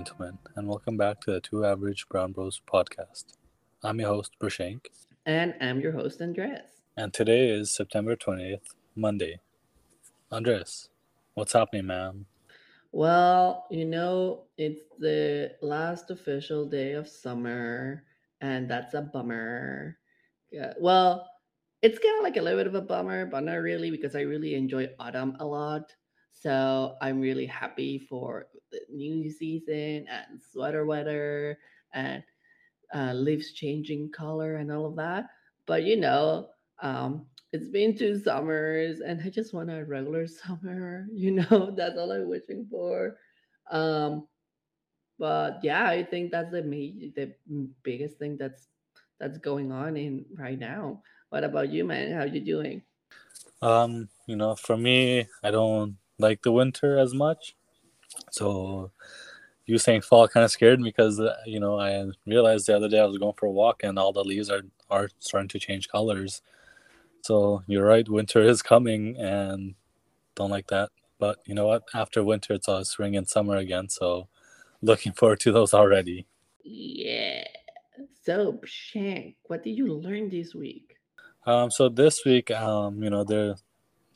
gentlemen, and welcome back to the Two Average Brown Bros podcast. I'm your host, Brushank. And I'm your host, Andres. And today is September 20th, Monday. Andres, what's happening, man? Well, you know, it's the last official day of summer, and that's a bummer. Yeah, well, it's kind of like a little bit of a bummer, but not really because I really enjoy autumn a lot. So I'm really happy for the new season and sweater weather and uh, leaves changing color and all of that. But you know, um, it's been two summers and I just want a regular summer. You know, that's all I'm wishing for. Um, but yeah, I think that's the the biggest thing that's that's going on in right now. What about you, man? How you doing? Um, you know, for me, I don't like the winter as much. So you saying fall kind of scared me because uh, you know I realized the other day I was going for a walk and all the leaves are are starting to change colors. So you're right, winter is coming and don't like that. But you know what? After winter, it's all spring and summer again. So looking forward to those already. Yeah. So, Shank, what did you learn this week? Um, so this week, um, you know, there's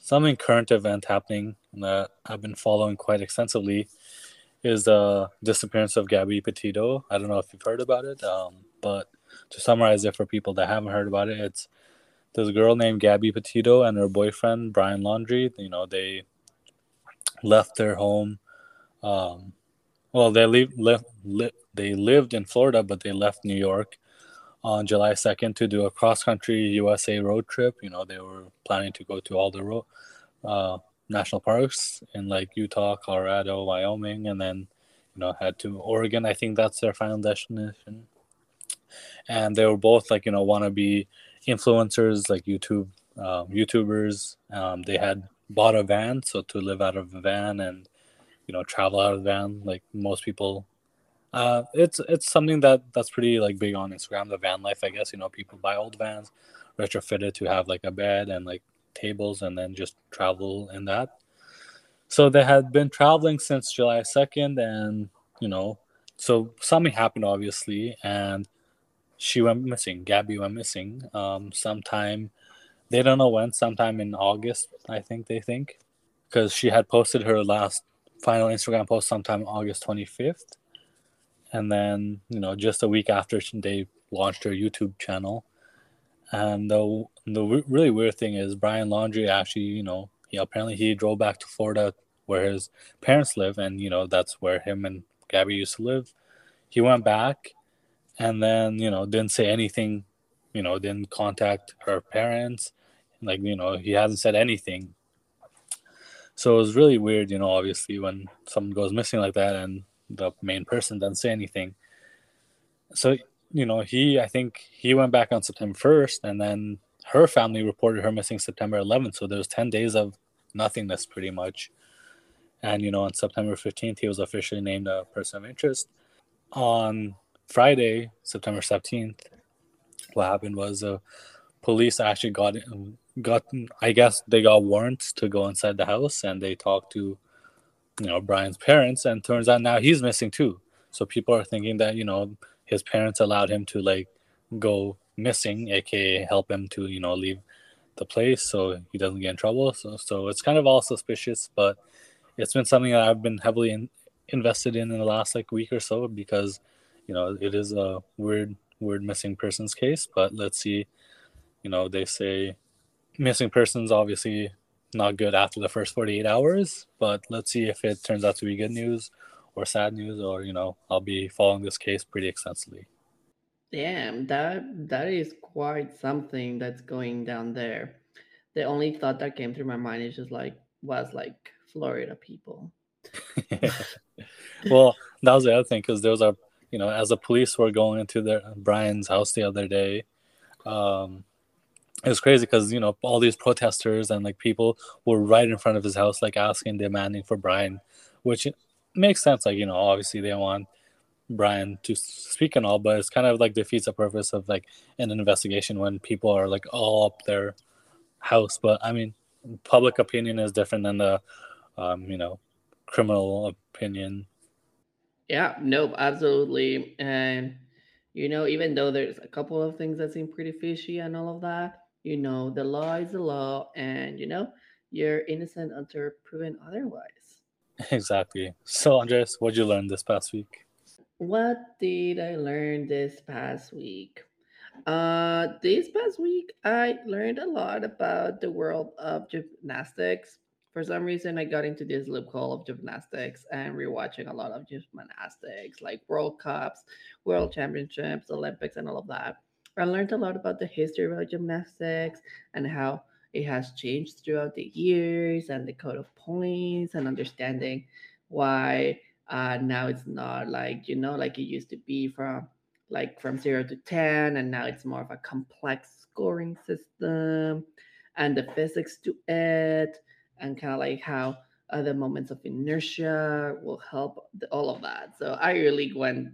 something current event happening that I've been following quite extensively is the disappearance of Gabby Petito. I don't know if you've heard about it, um, but to summarize it for people that haven't heard about it, it's this girl named Gabby Petito and her boyfriend Brian Laundrie. You know, they left their home. Um, well, they leave, left, li- they lived in Florida, but they left New York on July 2nd to do a cross country USA road trip. You know, they were planning to go to all the ro- uh, national parks in like Utah, Colorado, Wyoming, and then, you know, head to Oregon. I think that's their final destination. And they were both like, you know, want to be influencers, like YouTube, um, YouTubers. Um, they had bought a van, so to live out of a van and, you know, travel out of the van, like most people uh, it's it's something that that's pretty like big on Instagram. The van life, I guess. You know, people buy old vans, retrofit it to have like a bed and like tables, and then just travel in that. So they had been traveling since July second, and you know, so something happened obviously, and she went missing. Gabby went missing. Um, sometime they don't know when. Sometime in August, I think they think, because she had posted her last final Instagram post sometime August twenty fifth and then you know just a week after they launched her YouTube channel. And the the really weird thing is Brian Laundrie actually you know he apparently he drove back to Florida where his parents live, and you know that's where him and Gabby used to live. He went back, and then you know didn't say anything, you know didn't contact her parents, like you know he hasn't said anything. So it was really weird, you know. Obviously, when someone goes missing like that, and the main person doesn't say anything. So you know, he I think he went back on September first, and then her family reported her missing September 11th. So there was 10 days of nothingness, pretty much. And you know, on September 15th, he was officially named a person of interest. On Friday, September 17th, what happened was uh, police actually got got I guess they got warrants to go inside the house, and they talked to you know Brian's parents, and turns out now he's missing too. So people are thinking that you know his parents allowed him to like go missing, aka help him to you know leave the place so he doesn't get in trouble. So so it's kind of all suspicious, but it's been something that I've been heavily in, invested in in the last like week or so because you know it is a weird weird missing persons case. But let's see, you know they say missing persons obviously not good after the first 48 hours, but let's see if it turns out to be good news or sad news, or you know, I'll be following this case pretty extensively. Damn, that that is quite something that's going down there. The only thought that came through my mind is just like was like Florida people. well, that was the other thing because there was a you know as the police were going into their Brian's house the other day, um, it was crazy because you know all these protesters and like people were right in front of his house like asking demanding for brian which makes sense like you know obviously they want brian to speak and all but it's kind of like defeats the purpose of like an investigation when people are like all up their house but i mean public opinion is different than the um, you know criminal opinion Yeah, nope, absolutely. And you know, even though there's a couple of things that seem pretty fishy and all of that, you know, the law is the law, and you know, you're innocent until proven otherwise. Exactly. So, Andres, what did you learn this past week? What did I learn this past week? Uh, this past week, I learned a lot about the world of gymnastics. For some reason, I got into this loophole of gymnastics and rewatching a lot of gymnastics, like World Cups, World Championships, Olympics, and all of that. I learned a lot about the history of gymnastics and how it has changed throughout the years and the code of points and understanding why uh, now it's not like you know like it used to be from like from 0 to 10 and now it's more of a complex scoring system and the physics to it and kind of like how other moments of inertia will help all of that. So i really went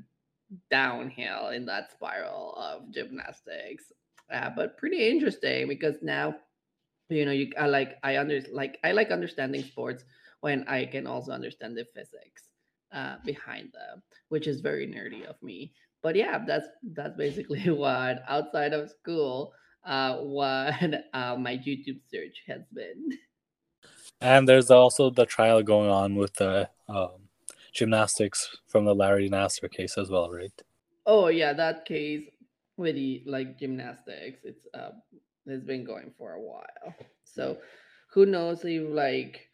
downhill in that spiral of gymnastics. Uh, but pretty interesting because now you know you i like i under like i like understanding sports when i can also understand the physics uh, behind them which is very nerdy of me. But yeah that's that's basically what outside of school uh, what uh, my youtube search has been. And there's also the trial going on with the um, gymnastics from the Larry Nassar case as well, right? oh yeah that case with the like gymnastics it's uh it's been going for a while so who knows if like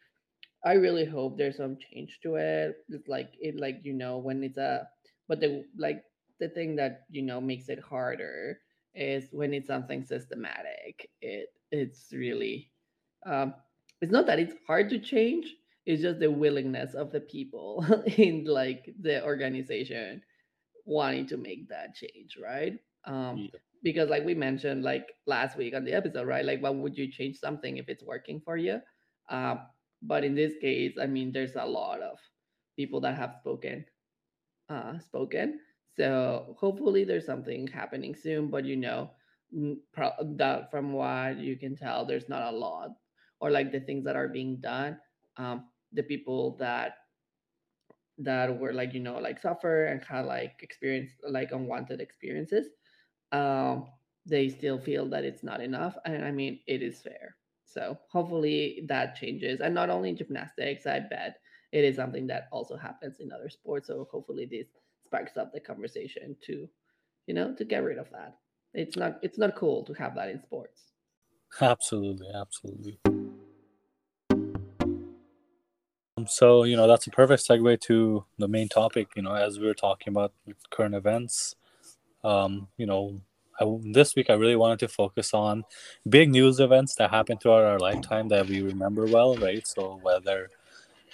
I really hope there's some change to it. It's like it like you know when it's a but the like the thing that you know makes it harder is when it's something systematic. It it's really um it's not that it's hard to change, it's just the willingness of the people in like the organization wanting to make that change, right? Um Yeah. because like we mentioned like last week on the episode, right? Like why would you change something if it's working for you? Um but in this case, I mean, there's a lot of people that have spoken, uh, spoken. So hopefully, there's something happening soon. But you know, pro- that from what you can tell, there's not a lot, or like the things that are being done. Um, the people that that were like you know like suffer and had like experience like unwanted experiences um, they still feel that it's not enough. And I mean, it is fair. So hopefully that changes. And not only in gymnastics, I bet it is something that also happens in other sports. So hopefully this sparks up the conversation to, you know, to get rid of that. It's not it's not cool to have that in sports. Absolutely, absolutely. So, you know, that's a perfect segue to the main topic, you know, as we were talking about current events. Um, you know, I, this week I really wanted to focus on big news events that happened throughout our lifetime that we remember well, right? So whether,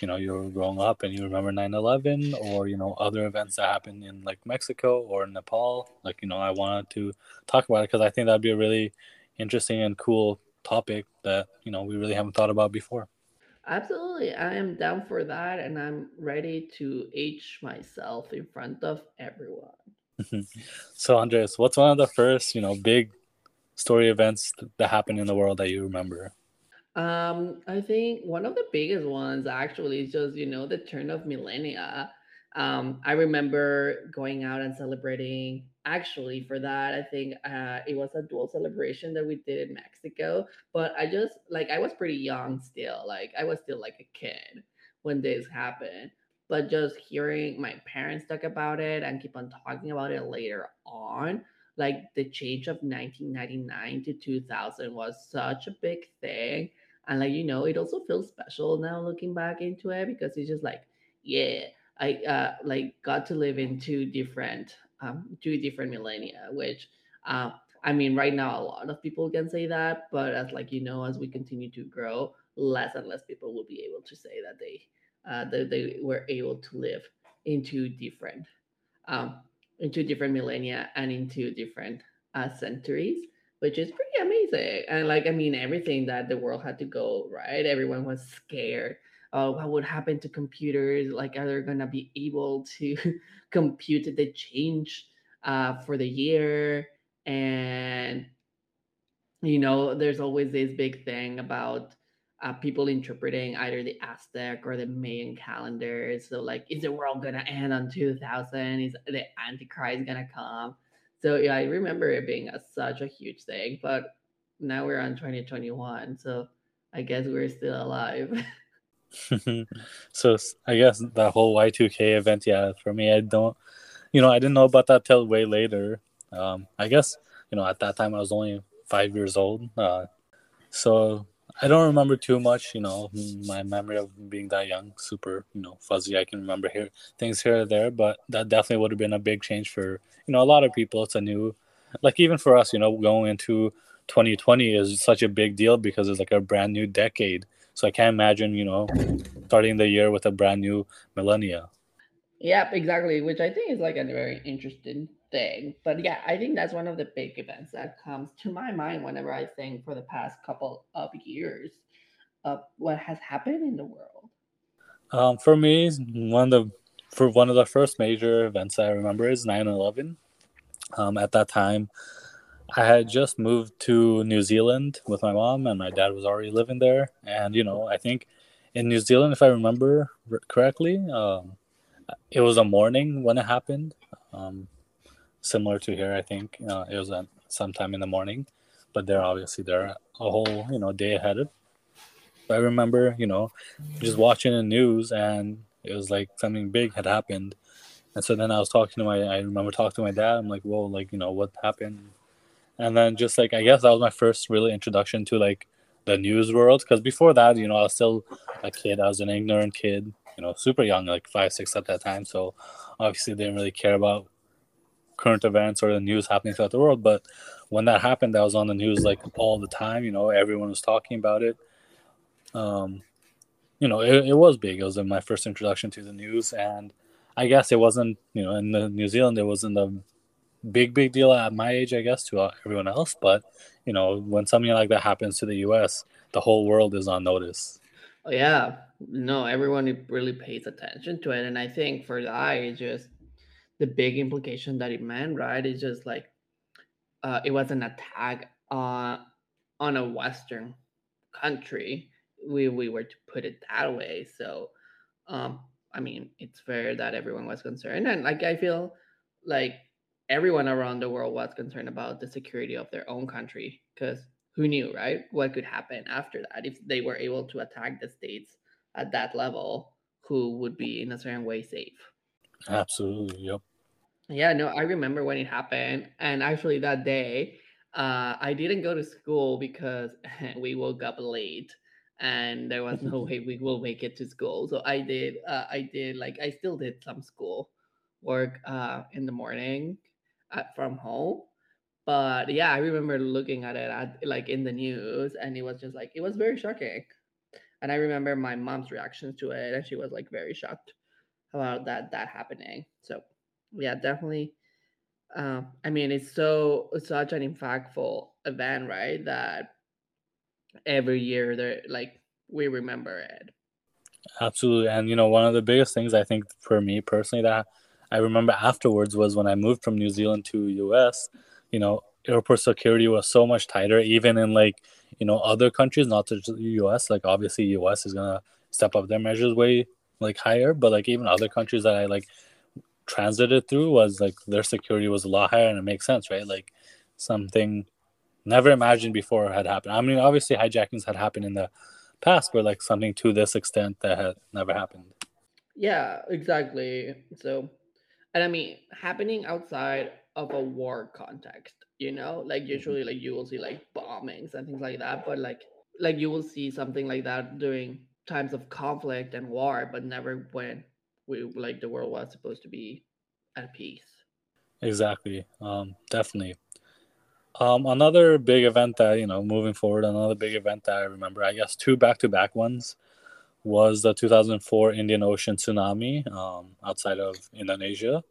you know, you're growing up and you remember 9/11 or, you know, other events that happened in like Mexico or Nepal, like, you know, I wanted to talk about it because I think that'd be a really interesting and cool topic that, you know, we really haven't thought about before. Absolutely. I am down for that and I'm ready to age myself in front of everyone. So, Andres, what's one of the first, you know, big story events that happened in the world that you remember? Um, I think one of the biggest ones actually is just, you know, the turn of millennia. Um, I remember going out and celebrating. Actually, for that, I think uh, it was a dual celebration that we did in Mexico. But I just, like, I was pretty young still. Like, I was still like a kid when this happened. But just hearing my parents talk about it and keep on talking about it later on, like the change of 1999 to 2000 was such a big thing and like you know it also feels special now looking back into it because it's just like yeah i uh like got to live in two different um two different millennia which uh i mean right now a lot of people can say that but as like you know as we continue to grow less and less people will be able to say that they uh that they were able to live into different um into different millennia and into different uh centuries which is pretty amazing. And like, I mean, everything that the world had to go, right? Everyone was scared. Uh, what would happen to computers? Like, are they gonna be able to compute the change uh, for the year? And you know, there's always this big thing about uh, people interpreting either the Aztec or the Mayan calendar. So, like, is the world gonna end on 2000? Is the Antichrist gonna come? So, yeah, I remember it being a, such a huge thing. But now we're on 2021, so I guess we're still alive. so I guess that whole Y2K event, yeah, for me, I don't, you know, I didn't know about that till way later. Um, I guess, you know, at that time I was only five years old. Uh, so I don't remember too much, you know, my memory of being that young, super, you know, fuzzy. I can remember here things here or there, but that definitely would have been a big change for, you know, a lot of people. It's a new, like even for us, you know, going into 2020 is such a big deal because it's like a brand new decade. So I can't imagine, you know, starting the year with a brand new millennia. Yep, exactly. Which I think is like a very interesting thing. But yeah, I think that's one of the big events that comes to my mind whenever I think for the past couple of years of what has happened in the world. Um, for me, one of the for one of the first major events I remember is 9-11. Um, at that time, I had just moved to New Zealand with my mom, and my dad was already living there. And you know, I think in New Zealand, if I remember correctly, um, it was a morning when it happened, um, similar to here. I think uh, it was at sometime in the morning, but they're obviously they're a whole you know day ahead of. I remember, you know, just watching the news, and it was like something big had happened. And so then I was talking to my, I remember talking to my dad. I'm like, "Whoa, like you know what happened?" And then just like I guess that was my first really introduction to like the news world because before that, you know, I was still a kid. I was an ignorant kid, you know, super young, like five, six at that time. So obviously didn't really care about current events or the news happening throughout the world. But when that happened, I was on the news like all the time. You know, everyone was talking about it. Um, you know, it, it was big. It was my first introduction to the news, and I guess it wasn't. You know, in New Zealand, it wasn't the big big deal at my age, I guess, to uh, everyone else. But you know, when something like that happens to the U.S., the whole world is on notice. Oh, yeah, no, everyone really pays attention to it, and I think for that, it's just the big implication that it meant, right? It's just like uh, it was an attack on on a Western country. We we were to put it that way. So, um, I mean, it's fair that everyone was concerned, and like I feel like everyone around the world was concerned about the security of their own country because who knew, right? What could happen after that if they were able to attack the states at that level? Who would be in a certain way safe? Absolutely. Yep. Yeah, no, I remember when it happened. And actually, that day, uh, I didn't go to school because we woke up late and there was no way we will make it to school. So I did, uh, I did like, I still did some school work uh, in the morning at, from home. But yeah, I remember looking at it at, like in the news, and it was just like it was very shocking. And I remember my mom's reactions to it, and she was like very shocked about that that happening. So yeah, definitely. Um, I mean, it's so such an impactful event, right? That every year there, like we remember it. Absolutely, and you know, one of the biggest things I think for me personally that I remember afterwards was when I moved from New Zealand to US, you know, airport security was so much tighter, even in like, you know, other countries, not just the US. Like obviously US is gonna step up their measures way like higher, but like even other countries that I like transited through was like their security was a lot higher and it makes sense, right? Like something never imagined before had happened. I mean obviously hijackings had happened in the past, but like something to this extent that had never happened. Yeah, exactly. So and I mean, happening outside of a war context, you know, like mm-hmm. usually, like you will see like bombings and things like that, but like, like you will see something like that during times of conflict and war, but never when we like the world was supposed to be at peace. Exactly. Um, definitely. Um, another big event that you know, moving forward, another big event that I remember, I guess two back-to-back ones was the 2004 Indian Ocean tsunami um, outside of Indonesia,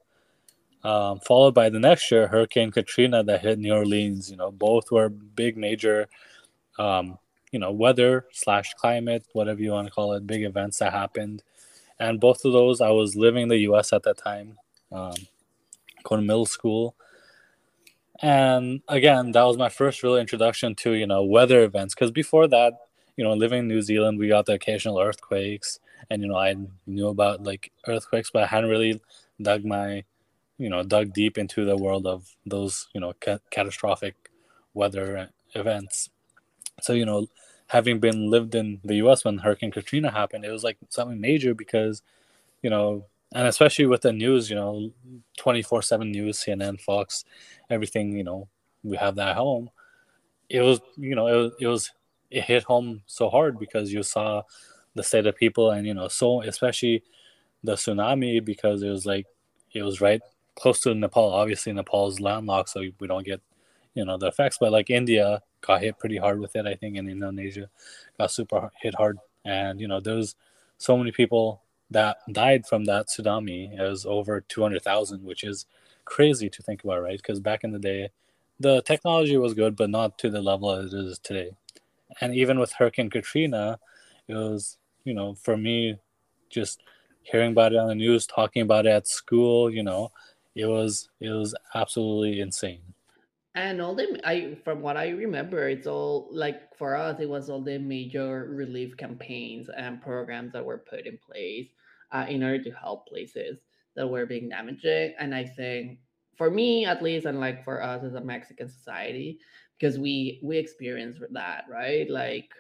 um, followed by the next year Hurricane Katrina that hit New Orleans. You know, both were big, major, um, you know, weather slash climate, whatever you want to call it, big events that happened. And both of those, I was living in the U.S. at that time, um, going to middle school. And again, that was my first real introduction to you know weather events because before that, you know, living in New Zealand, we got the occasional earthquakes, and you know, I knew about like earthquakes, but I hadn't really dug my, you know, dug deep into the world of those, you know, ca- catastrophic weather events. So you know, having been lived in the U.S. when Hurricane Katrina happened, it was like something major because, you know, and especially with the news, you know, twenty four seven news, CNN, Fox, everything, you know, we have that at home. It was, you know, it it was it hit home so hard because you saw the state of people and you know so especially the tsunami because it was like it was right close to Nepal. Obviously, Nepal's landlocked, so we don't get you know the effects. But like India got hit pretty hard with it, I think, and Indonesia got super hit hard. And you know there was so many people that died from that tsunami. Was over two hundred thousand, which is crazy to think about, right? Because back in the day, the technology was good, but not to the level it is today. And even with Hurricane Katrina, it was you know for me just hearing about it on the news, talking about it at school, you know, it was it was absolutely insane. And all the I from what I remember, it's all like for us, it was all the major relief campaigns and programs that were put in place uh, in order to help places that were being damaged. And I think for me, at least, and like for us as a Mexican society, because we we experience that, right? Like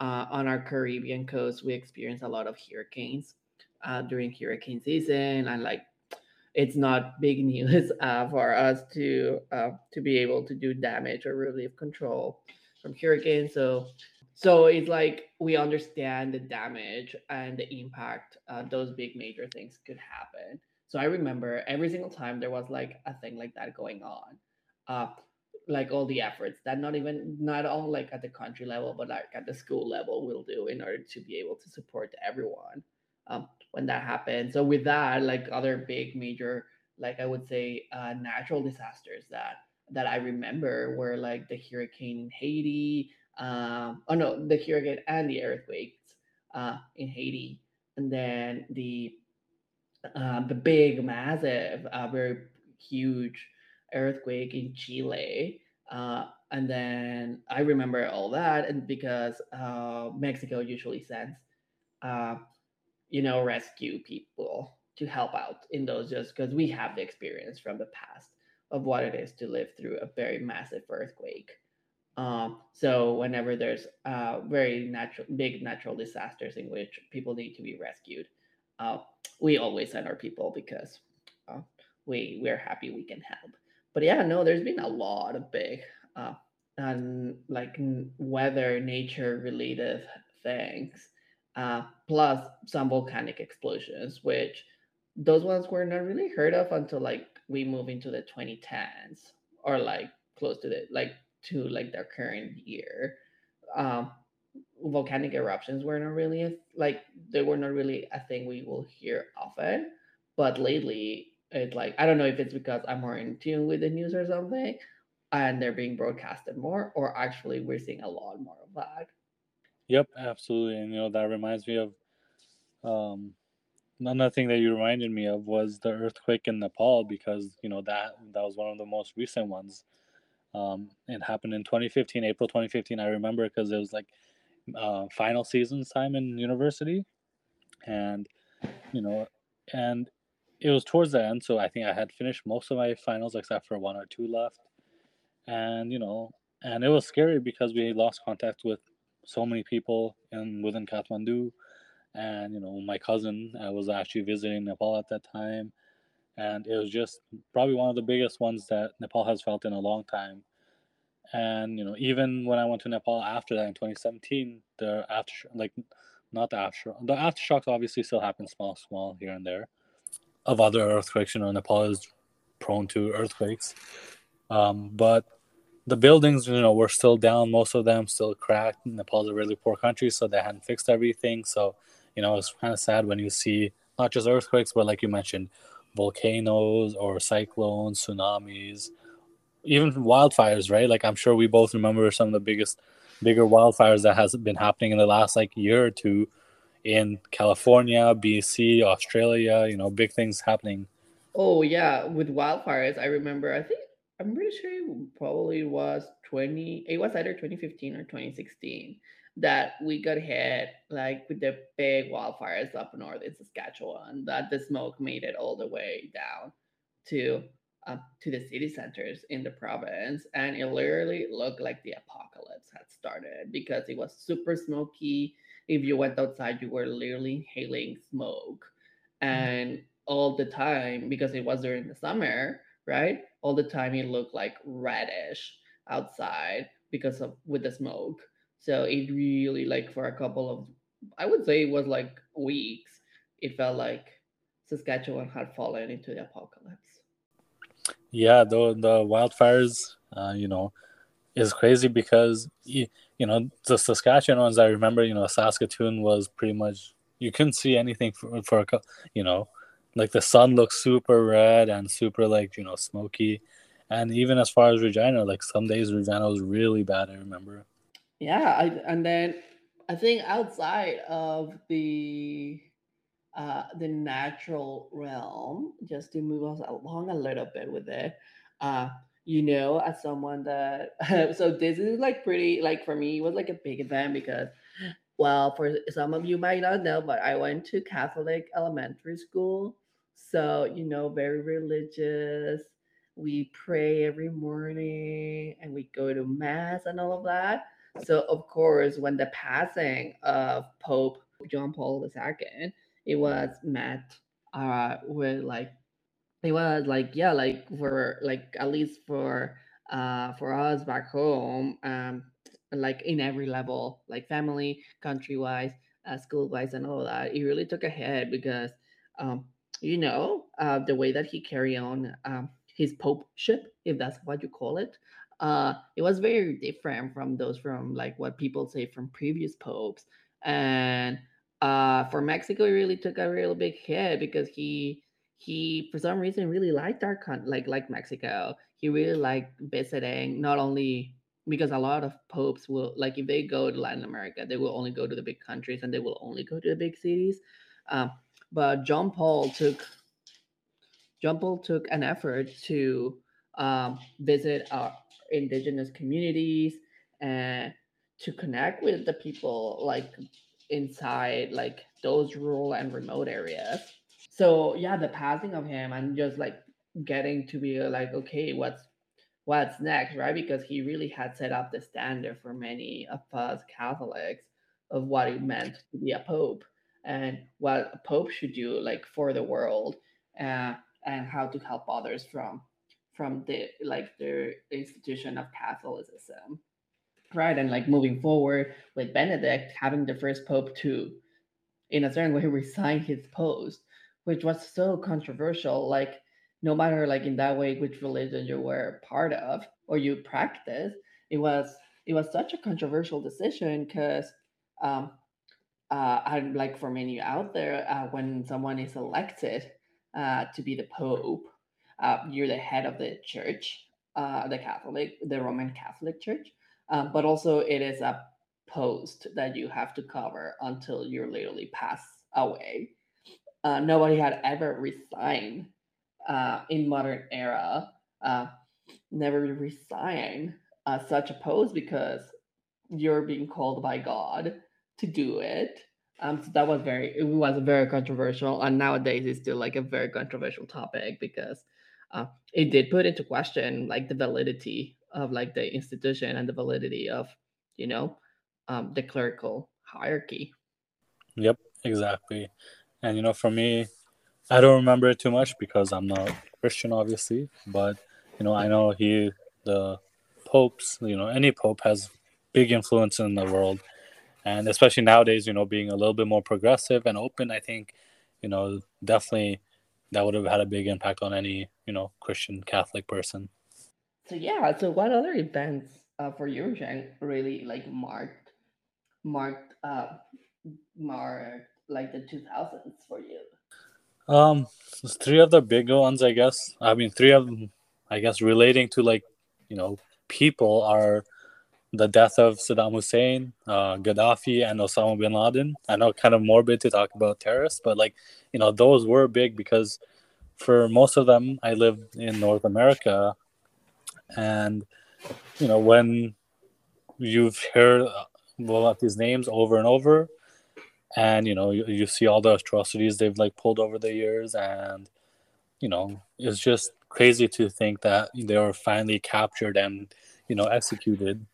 uh, on our Caribbean coast, we experience a lot of hurricanes uh, during hurricane season, and like it's not big news uh, for us to uh, to be able to do damage or relief control from hurricanes. So so it's like we understand the damage and the impact uh, those big major things could happen. So I remember every single time there was like a thing like that going on. Like all the efforts that not even not all like at the country level but like at the school level will do in order to be able to support everyone um, when that happens. So with that like other big major like i would say uh, natural disasters that that i remember were like the hurricane in haiti um, oh no the hurricane and the earthquakes uh, in haiti. And then the uh, the big massive uh, very huge earthquake in Chile. Uh, and then I remember all that, and because uh, Mexico usually sends, uh, you know, rescue people to help out in those, just because we have the experience from the past of what it is to live through a very massive earthquake. Um, so whenever there's uh, very natural, big natural disasters in which people need to be rescued, uh, we always send our people because uh, we we're happy we can help but yeah, no, there's been a lot of big uh, and like weather, nature related things, uh, plus some volcanic explosions, which those ones were not really heard of until like we move into the 2010s or like close to the like to like their current year. Um, volcanic eruptions were not really a, like they were not really a thing we will hear often, but lately it's like I don't know if it's because I'm more in tune with the news or something, and they're being broadcasted more, or actually we're seeing a lot more of that. Yep, absolutely, and you know that reminds me of um, another thing that you reminded me of was the earthquake in Nepal because you know that that was one of the most recent ones. Um, it happened in 2015, April 2015. I remember because it was like uh, final season time in university, and you know, and it was towards the end, so I think I had finished most of my finals except for one or two left. And you know, and it was scary because we lost contact with so many people in within Kathmandu. And you know, my cousin I was actually visiting Nepal at that time, and it was just probably one of the biggest ones that Nepal has felt in a long time. And you know, even when I went to Nepal after that in 2017, the after like not the after the aftershocks obviously still happen small, small here and there of other earthquakes. You know, Nepal is prone to earthquakes, um, but the buildings, you know, were still down. Most of them still cracked. Nepal's a really poor country, so they hadn't fixed everything. So, you know, it's kind of sad when you see not just earthquakes, but like you mentioned, volcanoes or cyclones, tsunamis, even wildfires. Right? Like I'm sure we both remember some of the biggest, bigger wildfires that has been happening in the last like year or two in California, BC, Australia, you know, big things happening. Oh yeah, with wildfires, I remember. I think I'm pretty sure it probably was 20. It was either 2015 or 2016. that we got hit like with the big wildfires up north in Saskatchewan, that the smoke made it all the way down to uh, to the city centers in the province, and it literally looked like the apocalypse had started because it was super smoky. If you went outside, you were literally inhaling smoke, and all the time because it was during the summer, right? All the time it looked like reddish outside because of with the smoke. So it really like for a couple of I would say it was like weeks, it felt like Saskatchewan had fallen into the apocalypse. Yeah, the the wildfires, uh, you know, is crazy because you, know the Saskatchewan ones. I remember, you know, Saskatoon was pretty much you couldn't see anything for for a you know, like the sun looked super red and super like you know smoky, and even as far as Regina, like some days Regina was really bad. I remember. Yeah, I, and then I think outside of the uh, the natural realm, just to move us along a little bit with it, uh, you know, as someone that so this is like pretty like for me it was like a big event because well for some of you might not know but i went to catholic elementary school. So you know very religious. We pray every morning and we go to mass and all of that. So of course when the passing of pope john paul ii it was met uh with like it was like yeah like for like at least for uh for us back home um like in every level like family country wise uh, school wise and all that it really took a hit because um you know uh the way that he carry on um his pope ship if that's what you call it uh it was very different from those from like what people say from previous popes. And uh for mexico it really took a real big hit because he he for some reason really liked our con- like like mexico. He really liked visiting not only because a lot of popes will like if they go to latin america they will only go to the big countries and they will only go to the big cities. Um, but john paul took john paul took an effort to um, visit our indigenous communities and to connect with the people like inside like those rural and remote areas so yeah the passing of him and just like getting to be like okay what's what's next right? Because he really had set up the standard for many of us catholics of what it meant to be a pope and what a pope should do like for the world uh, and how to help others from from the like the institution of catholicism right? And like moving forward with benedict having the first pope to in a certain way resign his post which was so controversial. Like, no matter like in that way which religion you were part of or you practice, it was it was such a controversial decision because um, uh, and like for many out there, uh, when someone is elected uh, to be the pope, uh, you're the head of the church, uh, the Catholic, the Roman Catholic Church, um, but also it is a post that you have to cover until you literally pass away uh, nobody had ever resigned uh, in modern era. Uh, never resign uh, such a post because you're being called by God to do it. Um, so that was very, it was very controversial, and nowadays it's still like a very controversial topic because uh, it did put into question like the validity of like the institution and the validity of you know um, the clerical hierarchy. Yep, exactly. And you know, for me, I don't remember it too much because I'm not Christian, obviously. But you know, I know he, the popes, you know, any pope has big influence in the world, and especially nowadays, you know, being a little bit more progressive and open, I think, you know, definitely that would have had a big impact on any, you know, Christian Catholic person. So yeah, so what other events uh, for you, really like marked marked uh marked like the 2000s for you? Um, three of the bigger ones, I guess. I mean, three of them, I guess, relating to like, you know, people are the death of Saddam Hussein, uh, Gaddafi, and Osama bin Laden. I know, kind of morbid to talk about terrorists, but like, you know, those were big because for most of them, I lived in North America, and you know, when you've heard blow out these names over and over, and you know you, you see all the atrocities they've like pulled over the years, and you know it's just crazy to think that they were finally captured and you know executed.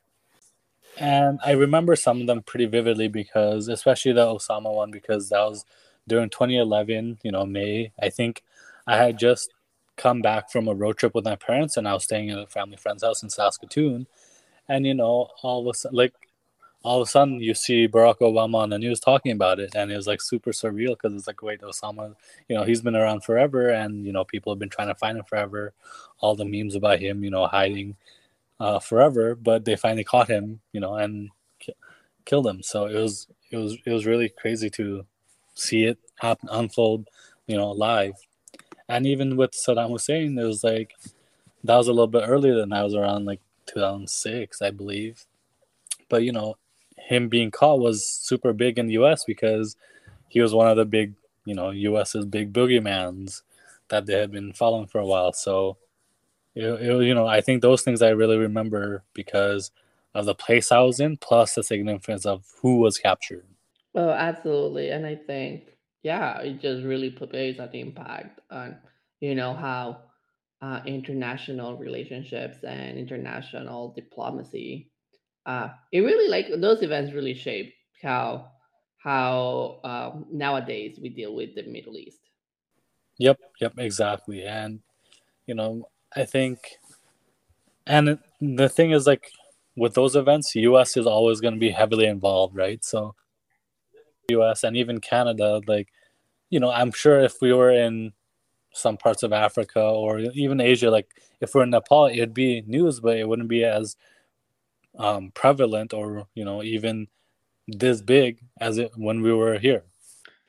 And I remember some of them pretty vividly because, especially the Osama one, because that was during 2011, you know, May. I think I had just come back from a road trip with my parents and I was staying at a family friend's house in Saskatoon. And, you know, all of a sudden, like, all of a sudden you see Barack Obama on the news talking about it. And it was like super surreal because it's like, wait, Osama, you know, he's been around forever and, you know, people have been trying to find him forever. All the memes about him, you know, hiding uh, forever, but they finally caught him, you know, and ki- killed him. So it was, it was, it was really crazy to see it happen, unfold, you know, live. And even with Saddam Hussein, it was like that was a little bit earlier than that. Was around like 2006, I believe. But you know, him being caught was super big in the U.S. because he was one of the big, you know, U.S.'s big boogeymans that they had been following for a while. So, it, it, you know, I think those things I really remember because of the place I was in, plus the significance of who was captured. Oh, absolutely. And I think, yeah, it just really plays an impact on, you know, how uh, international relationships and international diplomacy, uh, it really like those events really shape how how um, nowadays we deal with the Middle East. Yep, yep, exactly. And you know, I think, and the thing is, like with those events, U.S. is always going to be heavily involved, right? So US and even Canada, like, you know, I'm sure if we were in some parts of Africa or even Asia, like if we're in Nepal, it'd be news, but it wouldn't be as um, prevalent or, you know, even this big as it when we were here.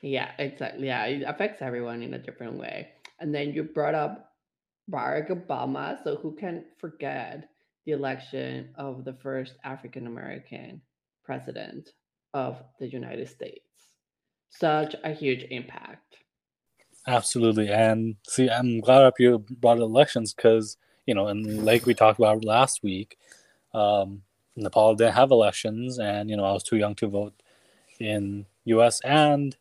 Yeah, exactly. Yeah, it affects everyone in a different way. And then you brought up Barack Obama. So who can forget the election of the first African American president of the United States? Such a huge impact. Absolutely. And see, I'm glad up you brought elections because, you know, and like we talked about last week, um, Nepal didn't have elections, and, you know, I was too young to vote in US and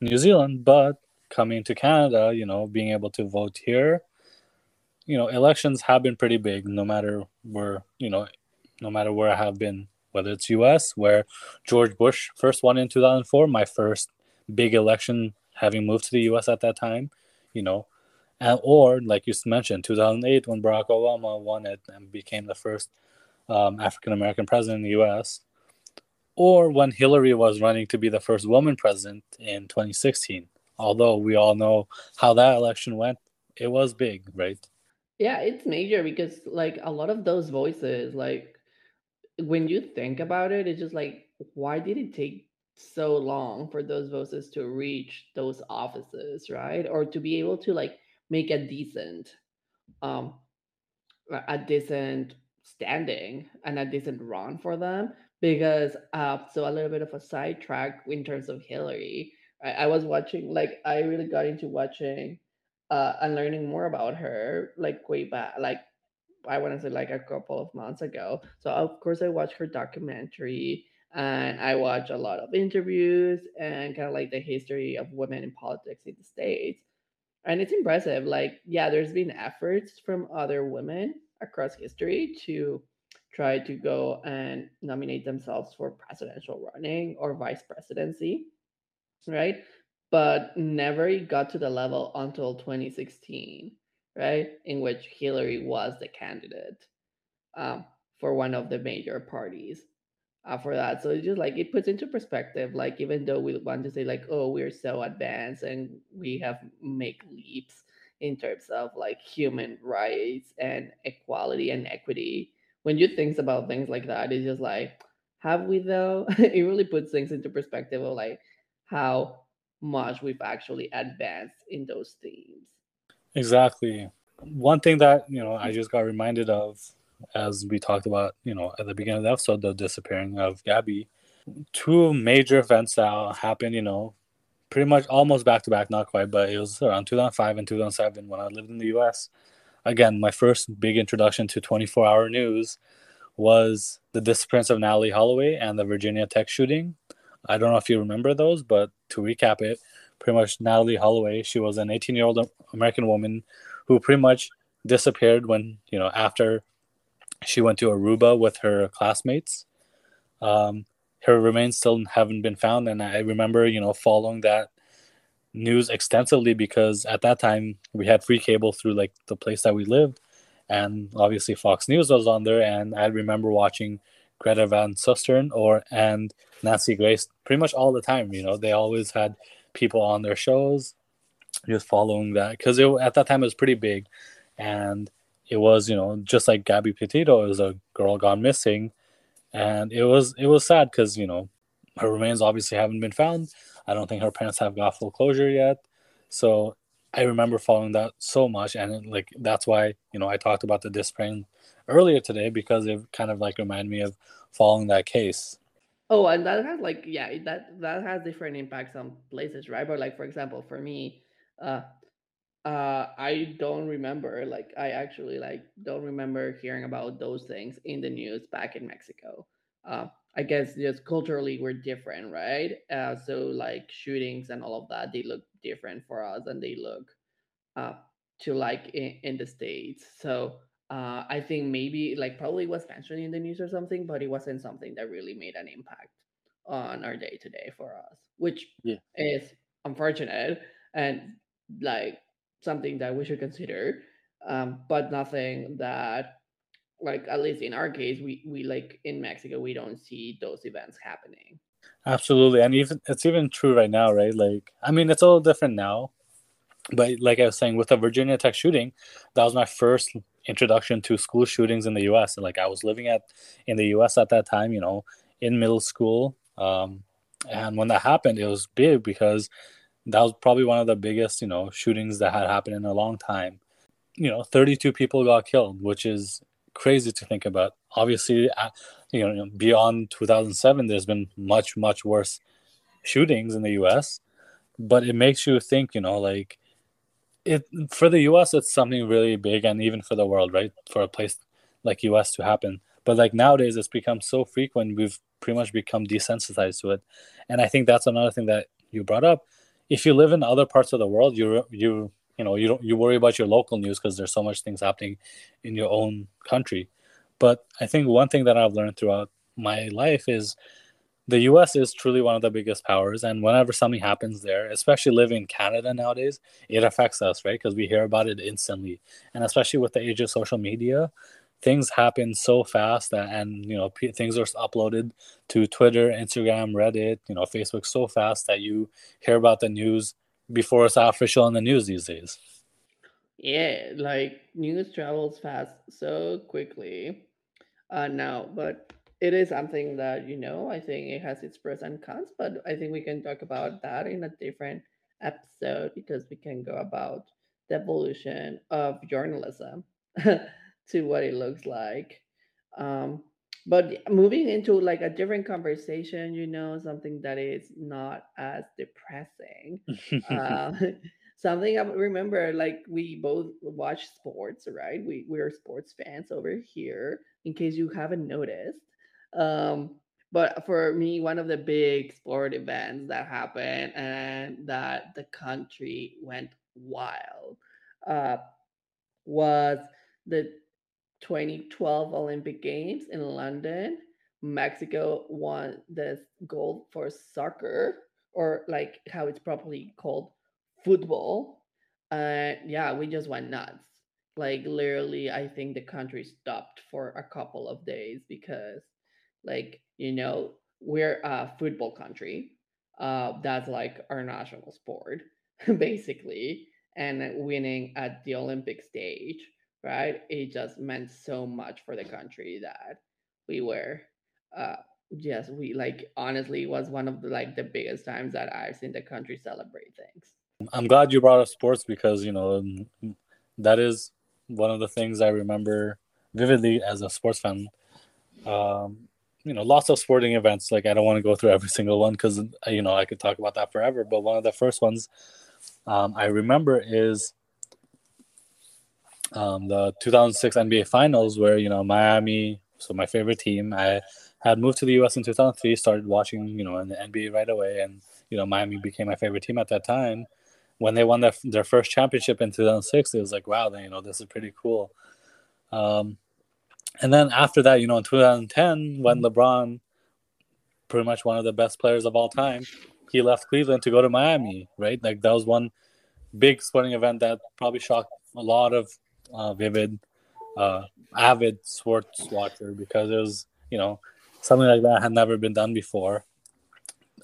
New Zealand, but coming to Canada, you know, being able to vote here, you know, elections have been pretty big no matter where, you know, no matter where I have been whether it's US, where George Bush first won in 2004, my first big election having moved to the US at that time, you know, and, or like you mentioned, 2008 when Barack Obama won it and became the first um, African American president in the US, or when Hillary was running to be the first woman president in 2016. Although we all know how that election went, it was big, right? Yeah, it's major because like a lot of those voices, like when you think about it, it's just like, why did it take so long for those voices to reach those offices, right? Or to be able to like make a decent, um, a decent standing and a decent run for them. Because uh, so a little bit of a sidetrack in terms of Hillary. I, I was watching, like, I really got into watching uh, and learning more about her, like way back, like I want to say like a couple of months ago. So of course I watched her documentary and I watch a lot of interviews and kind of like the history of women in politics in the states. And it's impressive. Like, yeah, there's been efforts from other women across history to try to go and nominate themselves for presidential running or vice presidency, right? But never got to the level until 2016 right? In which Hillary was the candidate um, for one of the major parties uh, for that. So it's just like it puts into perspective, like even though we want to say like, oh, we're so advanced and we have make leaps in terms of like human rights and equality and equity. When you think about things like that, it's just like, have we though? it really puts things into perspective of like how much we've actually advanced in those themes. Exactly. One thing that, you know, I mm. just got reminded of as we talked about, you know, at the beginning of the episode, the disappearing of Gabby. Two major events that happened, you know, pretty much almost back to back, not quite, but it was around 2005 and 2007 when I lived in the US. Again, my first big introduction to 24 hour news was the disappearance of Natalee Holloway and the Virginia Tech shooting. I don't know if you remember those, but to recap it, pretty much Natalee Holloway, she was an 18 year old American woman who pretty much disappeared when, you know, after she went to Aruba with her classmates. Um, her remains still haven't been found. And I remember, you know, following that news extensively because at that time we had free cable through like the place that we lived and obviously Fox News was on there, and I remember watching Greta Van Susteren or and Nancy Grace pretty much all the time. You know, they always had people on their shows, just following that because at that time it was pretty big, and it was you know just like Gabby Petito is a girl gone missing, and it was it was sad because you know her remains obviously haven't been found. I don't think her parents have got full closure yet, so I remember following that so much, and it, like that's why you know I talked about the disc earlier today because it kind of like reminded me of following that case. Oh, and that has like yeah, that that has different impacts on places, right? But like for example, for me, uh, uh, I don't remember like I actually like don't remember hearing about those things in the news back in Mexico. Uh, I guess just culturally we're different, right? Uh, so like shootings and all of that, they look different for us and they look uh, to like in, in the states. So uh, I think maybe like probably was mentioned in the news or something, but it wasn't something that really made an impact on our day to day for us, which yeah. is unfortunate and like something that we should consider, um, but nothing that like at least in our case we we like in mexico we don't see those events happening. Absolutely and even it's even true right now right? Like i mean it's a little different now but like i was saying with the virginia tech shooting that was my first introduction to school shootings in the us and like i was living at in the us at that time you know in middle school um, and when that happened it was big because that was probably one of the biggest you know shootings that had happened in a long time you know 32 people got killed which is crazy to think about. Obviously, you know, beyond 2007, there's been much, much worse shootings in the U.S. But it makes you think, you know, like it for the U.S. It's something really big, and even for the world, right? For a place like U.S. to happen, but like nowadays, it's become so frequent. We've pretty much become desensitized to it, and I think that's another thing that you brought up. If you live in other parts of the world, you you you know you don't you worry about your local news because there's so much things happening in your own country. But i think one thing that i've learned throughout my life is the us is truly one of the biggest powers and whenever something happens there especially living in canada nowadays it affects us right? Because we hear about it instantly. And especially with the age of social media things happen so fast that and you know p- things are uploaded to twitter instagram reddit you know facebook so fast that you hear about the news before it's official in the news these days. Yeah, like news travels fast so quickly uh, now, but it is something that you know. I think it has its pros and cons, but I think we can talk about that in a different episode because we can go about the evolution of journalism to what it looks like. Um, but moving into like a different conversation you know something that is not as depressing uh, something i remember like we both watch sports right we we're sports fans over here in case you haven't noticed um but for me one of the big sport events that happened and that the country went wild uh was the 2012 Olympic Games in London, Mexico won the gold for soccer, or like how it's properly called, football. Uh, yeah, we just went nuts. Like literally, I think the country stopped for a couple of days because, like, you know, we're a football country. Uh, that's like our national sport, basically, and winning at the Olympic stage right? It just meant so much for the country that we were uh yes, we like honestly was one of the like the biggest times that I've seen the country celebrate things. I'm glad you brought up sports because, you know, that is one of the things I remember vividly as a sports fan. Um, you know, lots of sporting events. Like I don't want to go through every single one because you know I could talk about that forever. But one of the first ones um, I remember is um, the 2006 NBA Finals, where you know Miami So my favorite team. I had moved to the U.S. in 2003, started watching, you know, in the NBA right away, and you know, Miami became my favorite team at that time. When they won their their first championship in 2006, it was like, wow, then you know, this is pretty cool. Um, and then after that, you know, in 2010, when LeBron, pretty much one of the best players of all time, he left Cleveland to go to Miami, right? Like that was one big sporting event that probably shocked a lot of uh, vivid, uh, avid sports watcher because it was, you know, something like that had never been done before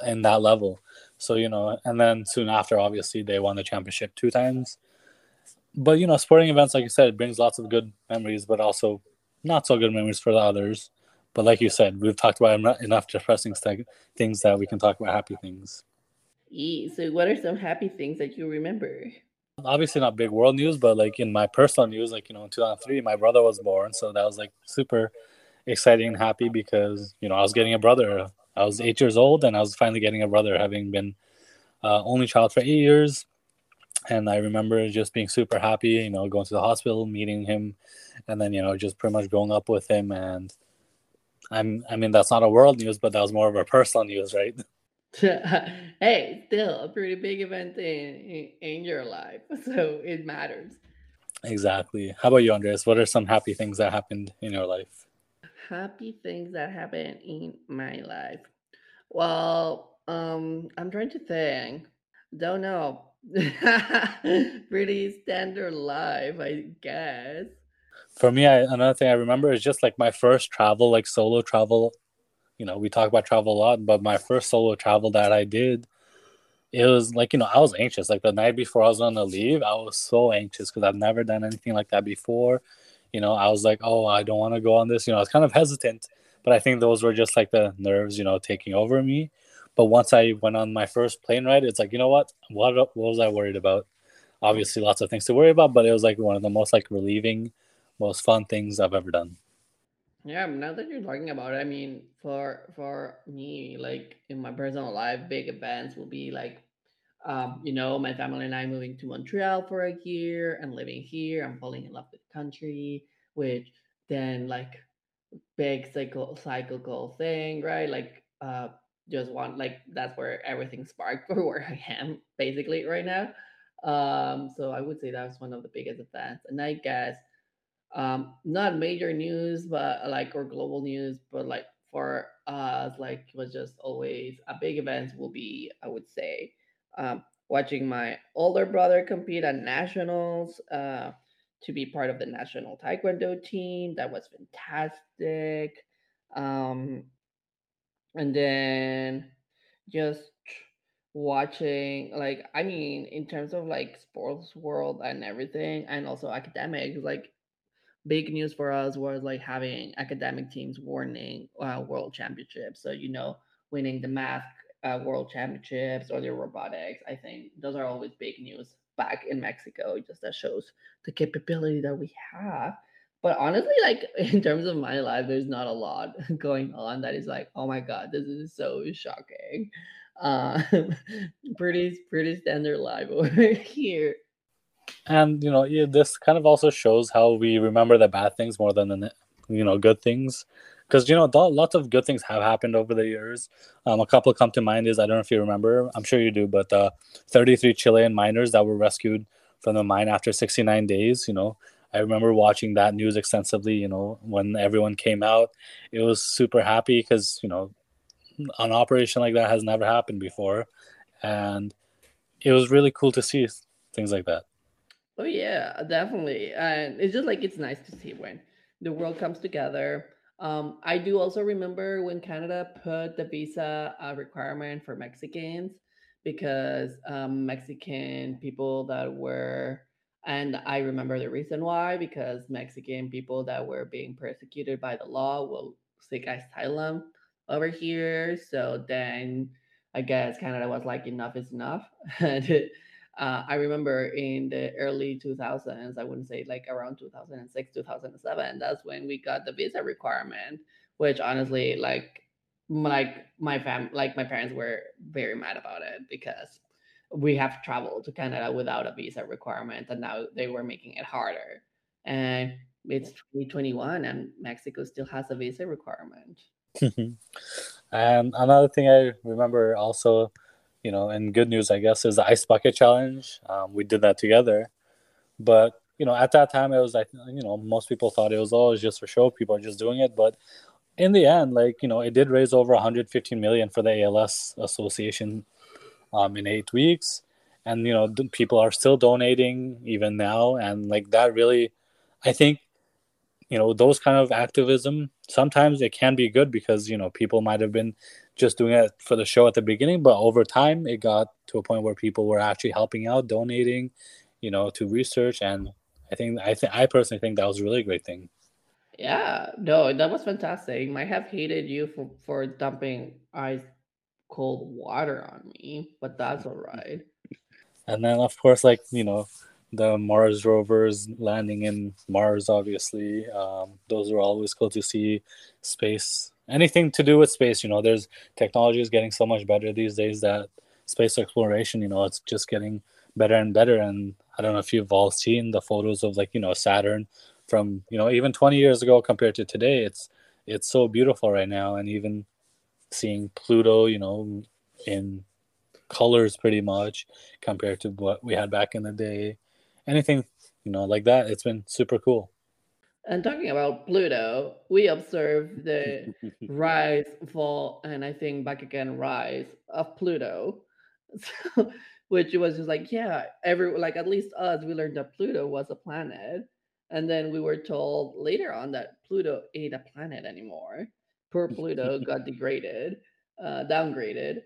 in that level. So, you know, and then soon after, obviously, they won the championship two times. But, you know, sporting events, like you said, it brings lots of good memories, but also not so good memories for the others. But like you said, we've talked about enough depressing st- things that we can talk about happy things. So, what are some happy things that you remember? Obviously, not big world news, but like in my personal news, like you know, in 2003, my brother was born, so that was like super exciting and happy because you know I was getting a brother. I was eight years old, and I was finally getting a brother, having been uh, only child for eight years. And I remember just being super happy, you know, going to the hospital, meeting him, and then you know just pretty much growing up with him. And I'm, I mean, that's not a world news, but that was more of a personal news, right? hey, still a pretty big event in, in, in your life, so it matters. Exactly. How about you, Andres? What are some happy things that happened in your life? Happy things that happened in my life. Well, um, I'm trying to think. Don't know. pretty standard life, I guess. For me, I, another thing I remember is just like my first travel, like solo travel you know, we talk about travel a lot, but my first solo travel that I did, it was like, you know, I was anxious. Like the night before I was on the leave, I was so anxious because I've never done anything like that before. You know, I was like, oh, I don't want to go on this. You know, I was kind of hesitant, but I think those were just like the nerves, you know, taking over me. But once I went on my first plane ride, it's like, you know what? What, what was I worried about? Obviously, lots of things to worry about, but it was like one of the most like relieving, most fun things I've ever done. Yeah, now that you're talking about it, I mean, for for me, like in my personal life, big events will be like, um, you know, my family and I moving to Montreal for a year and living here. I'm falling in love with the country, which then like big cycle cyclical thing, right? Like, uh, just want like that's where everything sparked for where I am basically right now. Um, so I would say that's one of the biggest events, and I guess um, not major news, but like or global news, but like for us, like it was just always a big event will be, I would say, um, watching my older brother compete at nationals, uh, to be part of the national taekwondo team. That was fantastic. Um, and then just watching like i mean in terms of like sports world and everything and also academics like big news for us was like having academic teams winning uh, world championships. So you know, winning the math uh, world championships or the robotics. I think those are always big news back in Mexico. Just that shows the capability that we have. But honestly, like in terms of my life, there's not a lot going on that is like, oh my god, this is so shocking. Uh, pretty pretty standard life over here and you know this kind of also shows how we remember the bad things more than the you know good things. Because you know lots of good things have happened over the years. Um, a couple come to mind is i don't know if you remember i'm sure you do but uh, 33 chilean miners that were rescued from the mine after 69 days you know. I remember watching that news extensively you know when everyone came out. It was super happy because you know an operation like that has never happened before. And it was really cool to see things like that Oh yeah, definitely. And it's just like it's nice to see when the world comes together. Um, I do also remember when Canada put the visa uh, requirement for Mexicans because um, Mexican people that were, and I remember the reason why because Mexican people that were being persecuted by the law will seek asylum over here. So then I guess Canada was like, enough is enough. uh, I remember in the early 2000s, I wouldn't say like around 2006, 2007, that's when we got the visa requirement, which honestly, like, like my fam, like my parents were very mad about it because we have traveled to Canada without a visa requirement, and now they were making it harder. And it's 2021 and Mexico still has a visa requirement. and another thing I remember also, you know, and good news, I guess, is the ice bucket challenge. Um, we did that together, but you know, at that time, it was like, you know, most people thought it was always just for show. People are just doing it, but in the end, like you know, it did raise over 115 million for the ALS Association um, in eight weeks, and you know, people are still donating even now, and like that really, I think, you know, those kind of activism sometimes it can be good because you know people might have been just doing it for the show at the beginning, but over time it got to a point where people were actually helping out, donating, you know, to research, and I think I think I personally think that was a really great thing. Yeah, no, that was fantastic. Might have hated you for for dumping ice cold water on me, but that's all right. And then, of course, like you know, the Mars rovers landing in Mars. Obviously, um, those are always cool to see. Space, anything to do with space. You know, there's technology is getting so much better these days that space exploration. You know, it's just getting better and better. And I don't know if you've all seen the photos of like you know Saturn from you know even 20 years ago compared to today. It's it's so beautiful right now, and even seeing Pluto, you know, in colors pretty much compared to what we had back in the day. Anything you know like that, it's been super cool. And talking about Pluto, we observed the rise, fall, and I think back again rise of Pluto. So which was just like, yeah, every like at least us, we learned that Pluto was a planet, and then we were told later on that Pluto ain't a planet anymore. Poor Pluto got degraded, uh, downgraded,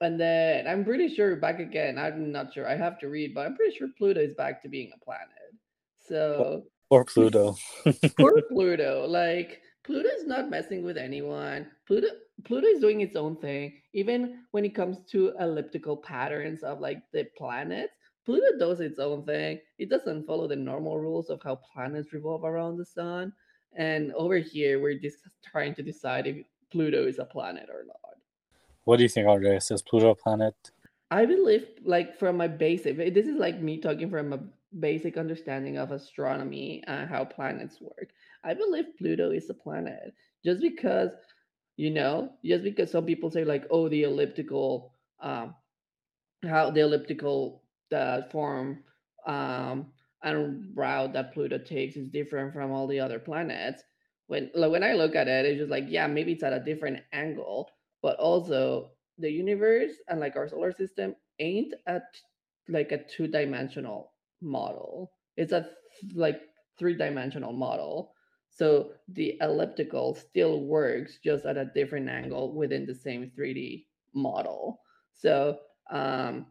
and then I'm pretty sure back again. I'm not sure. I have to read, but I'm pretty sure Pluto is back to being a planet. So or Pluto. poor Pluto, like Pluto is not messing with anyone. Pluto Pluto is doing its own thing. Even when it comes to elliptical patterns of like the planets, Pluto does its own thing. It doesn't follow the normal rules of how planets revolve around the sun. And over here, we're just trying to decide if Pluto is a planet or not. What do you think, Andres? Is Pluto a planet? I believe, like, from my basic, this is like me talking from a basic understanding of astronomy and how planets work. I believe Pluto is a planet just because you know just because some people say like oh the elliptical um how the elliptical the form um and route that pluto takes is different from all the other planets when like when i look at it it's just like yeah maybe it's at a different angle but also the universe and like our solar system ain't at like a two-dimensional model it's a like three-dimensional model so the elliptical still works just at a different angle within the same 3D model. So um,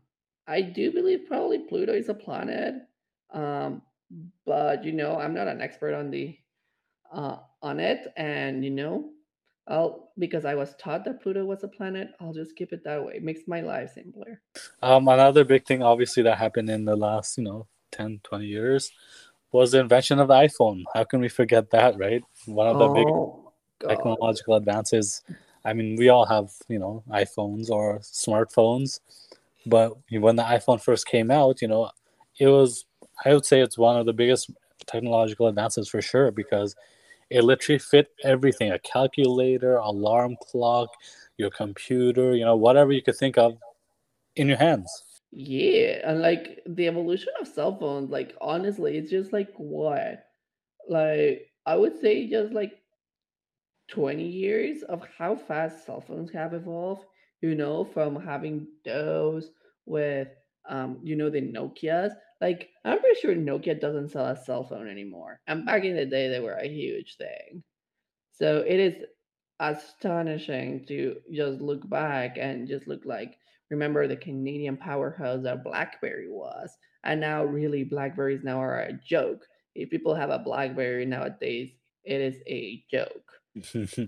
I do believe probably Pluto is a planet, um, but you know I'm not an expert on the uh, on it, and you know I'll because I was taught that Pluto was a planet. I'll just keep it that way. It makes my life simpler. Um, another big thing, obviously, that happened in the last you know 10, 20 years was the invention of the iPhone. How can we forget that, right? One of the oh, big God. technological advances. I mean, we all have, you know, iPhones or smartphones, but when the iPhone first came out, you know, it was, I would say it's one of the biggest technological advances for sure because it literally fit everything a calculator, alarm clock, your computer, you know, whatever you could think of in your hands. Yeah, and like the evolution of cell phones, like honestly, it's just like what? Like I would say just like 20 years of how fast cell phones have evolved, you know, from having those with um, you know, the Nokias. Like I'm pretty sure Nokia doesn't sell a cell phone anymore. And back in the day they were a huge thing. So it is astonishing to just look back and just look like remember the Canadian powerhouse that BlackBerry was. And now, really, Blackberries now are a joke. If people have a Blackberry nowadays, it is a joke.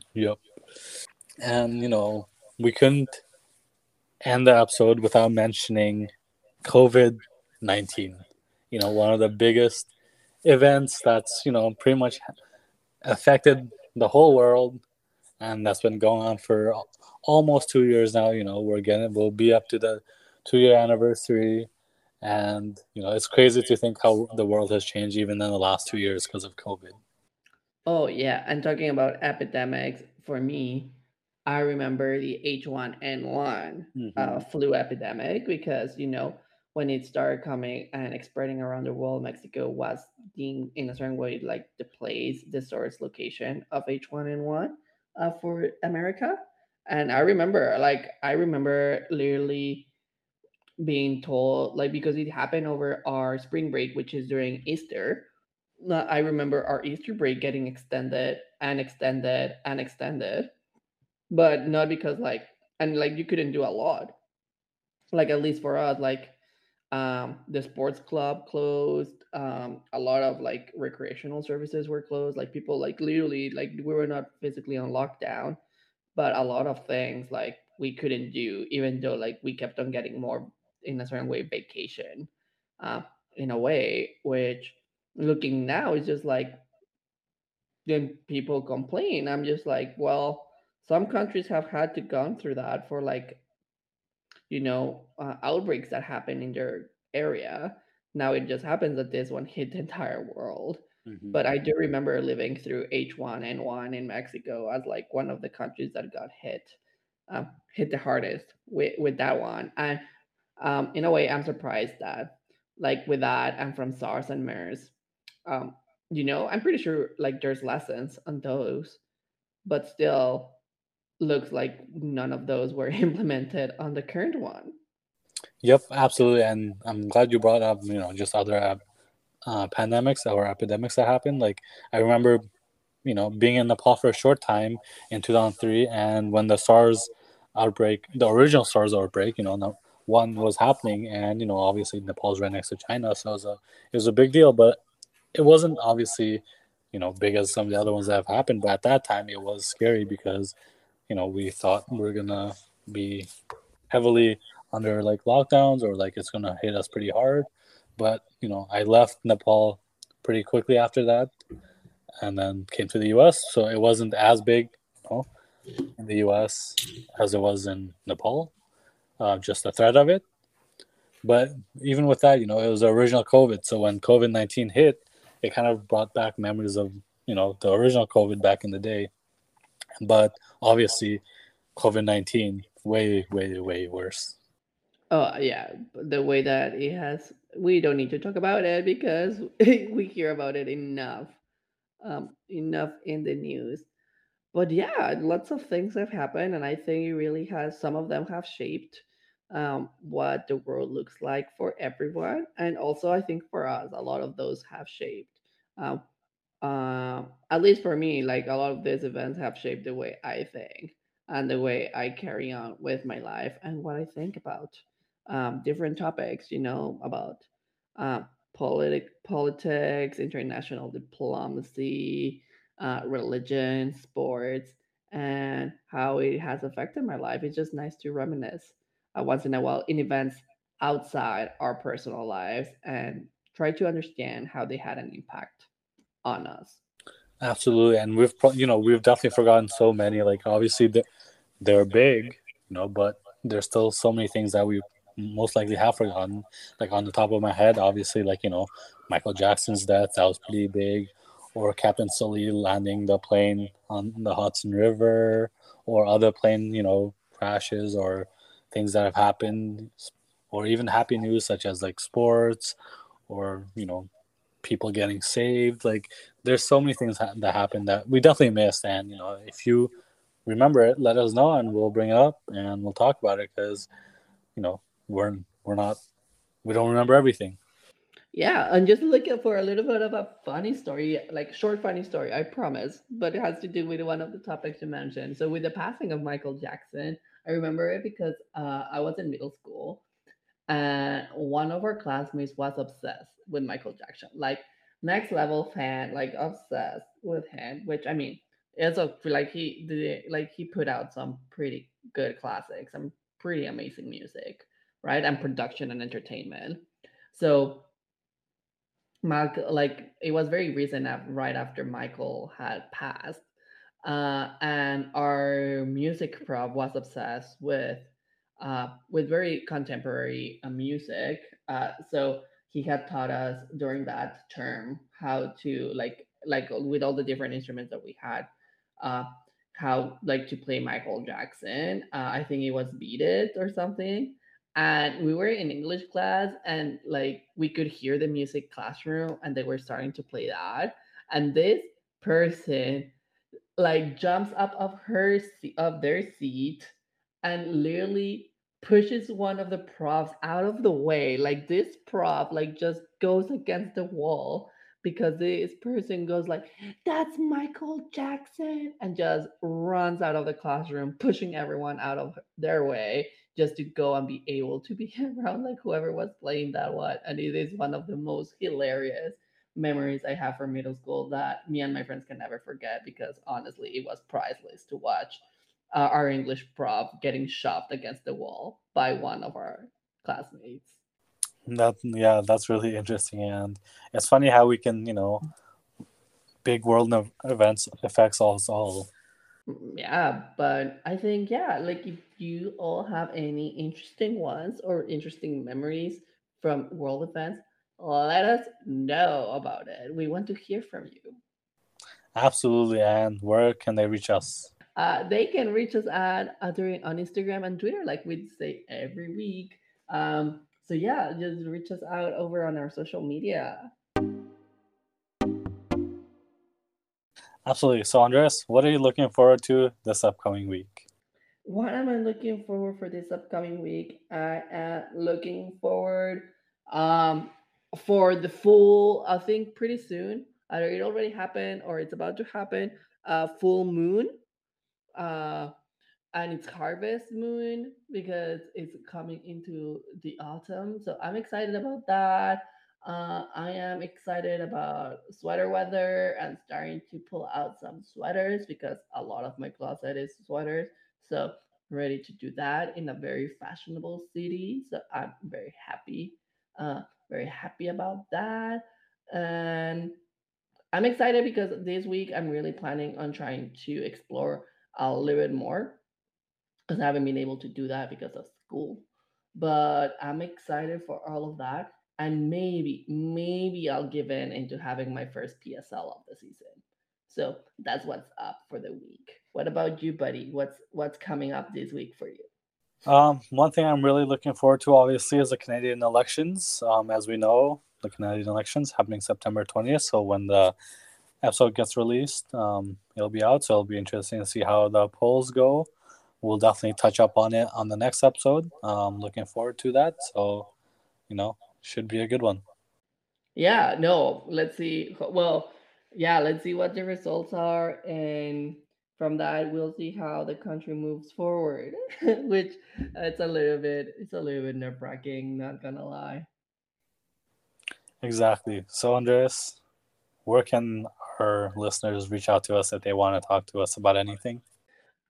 yep. And, you know, we couldn't end the episode without mentioning COVID 19. You know, one of the biggest events that's, you know, pretty much affected the whole world. And that's been going on for almost two years now. You know, we're getting we'll be up to the two year anniversary, and you know, it's crazy to think how the world has changed even in the last two years because of COVID. Oh yeah, and talking about epidemics, for me, I remember the H1N1 uh, hmm flu epidemic because you know when it started coming and spreading around the world, Mexico was deemed in a certain way like the place, the source location of H1N1 uh, for America. And I remember, like, I remember literally being told, like, because it happened over our spring break, which is during Easter no, I remember our Easter break getting extended and extended and extended, but not because like and like you couldn't do a lot. Like at least for us, like um the sports club closed, um a lot of like recreational services were closed. Like people like literally like we were not physically on lockdown, but a lot of things like we couldn't do, even though like we kept on getting more in a certain way vacation, uh, in a way, which looking now is just like then people complain. I'm just like, well, some countries have had to gone through that for like you know uh, outbreaks that happen in their area. Now it just happens that this one hit the entire world. hmm But I do remember living through H1N1 in Mexico as like one of the countries that got hit, um, hit the hardest with with that one. And um, in a way, I'm surprised that like with that and from SARS and MERS, um, you know, I'm pretty sure like there's lessons on those, but still looks like none of those were implemented on the current one. Yep, absolutely. And I'm glad you brought up, you know, just other uh, pandemics or epidemics that happened. Like I remember, you know, being in Nepal for a short time in 2003, and when the SARS outbreak, the original SARS outbreak, you know, one was happening, and you know, obviously Nepal's right next to China, so it was a it was a big deal, but it wasn't obviously, you know, big as some of the other ones that have happened. But at that time, it was scary because, you know, we thought we are gonna be heavily under like lockdowns or like it's gonna hit us pretty hard. But you know, I left Nepal pretty quickly after that, and then came to the U.S. So it wasn't as big, you know, in the U.S. as it was in Nepal. Uh, just the threat of it. But even with that, you know, it was the original COVID. So when COVID nineteen hit, it kind of brought back memories of you know the original COVID back in the day. But obviously, COVID nineteen way way way worse. Oh yeah, the way that it has, we don't need to talk about it because we hear about it enough, um, enough in the news. But yeah, lots of things have happened, and I think it really has. Some of them have shaped um, what the world looks like for everyone, and also I think for us, a lot of those have shaped. Um, uh, at least for me, like a lot of these events have shaped the way I think and the way I carry on with my life and what I think about um, different topics. You know about uh, politic, politics, international diplomacy, uh, religion, sports, and how it has affected my life. It's just nice to reminisce uh, once in a while in events outside our personal lives and try to understand how they had an impact on us. Absolutely, and we've pro- you know we've definitely forgotten so many. Like obviously they they're big, you know, but there's still so many things that we most likely have forgotten. Like on the top of my head, obviously, like you know, Michael Jackson's death that was pretty big, or Captain Sully landing the plane on the Hudson River, or other plane you know crashes or things that have happened, or even happy news such as like sports, or you know people getting saved. Like there's so many things ha- that happen that we definitely missed. And you know, if you remember it, let us know and we'll bring it up and we'll talk about it because you know we're we're not we don't remember everything. Yeah, and just looking for a little bit of a funny story, like short funny story, I promise, but it has to do with one of the topics you mentioned. So with the passing of Michael Jackson, I remember it because uh, I was in middle school and one of our classmates was obsessed with Michael Jackson, like next level fan, like obsessed with him. Which I mean, it's a like he did like he put out some pretty good classics, some pretty amazing music, right? And production and entertainment. So Mark, like it was very recent, right after Michael had passed, uh, and our music prof was obsessed with uh, with very contemporary uh, music. Uh, so he had taught us during that term how to like like with all the different instruments that we had, uh, how like to play Michael Jackson. Uh, I think it was Beat It or something. And we were in English class and like we could hear the music classroom and they were starting to play that. And this person like jumps up of her of their seat and literally pushes one of the props out of the way like this prop like just goes against the wall because this person goes like that's michael jackson and just runs out of the classroom pushing everyone out of their way just to go and be able to be around like whoever was playing that one. And it is one of the most hilarious memories I have from middle school that me and my friends can never forget because honestly, it was priceless to watch uh, our English prop getting shoved against the wall by one of our classmates. That yeah, that's really interesting, and it's funny how we can you know, big world events affects us all. Mm, yeah, but I think yeah, like if you all have any interesting ones or interesting memories from world events, let us know about it. We want to hear from you. Absolutely. And where can they reach us? Uh, they can reach us at uh, during on Instagram and Twitter, like we say every week. Um, so yeah, just reach us out over on our social media. Absolutely. So Andres, what are you looking forward to this upcoming week? What am I looking forward for this upcoming week? I am looking forward um for the full, I think pretty soon, either it already happened or it's about to happen, uh, full moon. Uh, and it's harvest moon because it's coming into the autumn. So I'm excited about that. Uh, I am excited about sweater weather and starting to pull out some sweaters because a lot of my closet is sweaters. So ready to do that in a very fashionable city. So I'm very happy. Uh, very happy about that. And I'm excited because this week I'm really planning on trying to explore a little bit more because I haven't been able to do that because of school. But I'm excited for all of that. And maybe, maybe I'll give in into having my first PSL of the season. So that's what's up for the week. What about you, buddy? What's what's coming up this week for you? Um, one thing I'm really looking forward to, obviously, is the Canadian elections. Um, as we know, the Canadian elections happening September 20th. So when the episode gets released, um, it'll be out. So it'll be interesting to see how the polls go. We'll definitely touch up on it on the next episode. Um, looking forward to that. So, you know, should be a good one. Yeah. No. Let's see. Well, yeah. Let's see what the results are and from that we'll see how the country moves forward which uh, it's a little bit it's a little bit nerve-wracking not gonna lie exactly so andres where can our listeners reach out to us if they want to talk to us about anything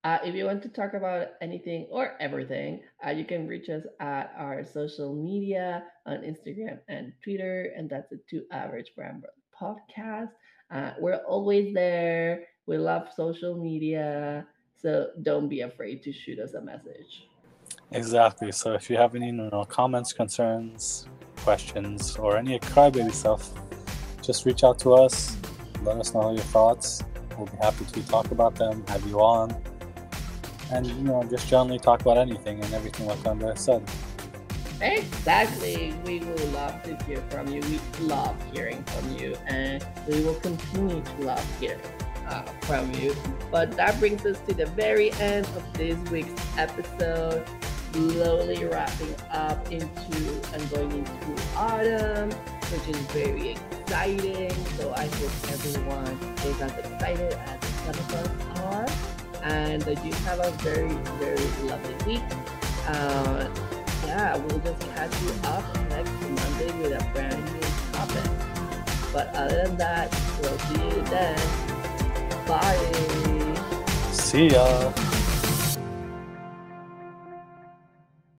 uh, if you want to talk about anything or everything, uh, you can reach us at our social media on Instagram and Twitter, and that's the Two Average Brand Podcast. Uh, we're always there. We love social media. So don't be afraid to shoot us a message. Exactly. So if you have any you know, comments, concerns, questions, or any crybaby stuff, just reach out to us. Let us know your thoughts. We'll be happy to talk about them, have you on, and you know, just generally talk about anything and everything like Andrea said. Exactly. We will love to hear from you. We love hearing from you, and we will continue to love hearing uh, from you. But that brings us to the very end of this week's episode. Slowly wrapping up into and going into autumn, which is very exciting. So I hope everyone is as excited as some of us are. And I do have a very, very lovely week. Uh, yeah, we'll just catch you up next Monday with a brand new topic. But other than that, we'll see you then. Bye. See ya.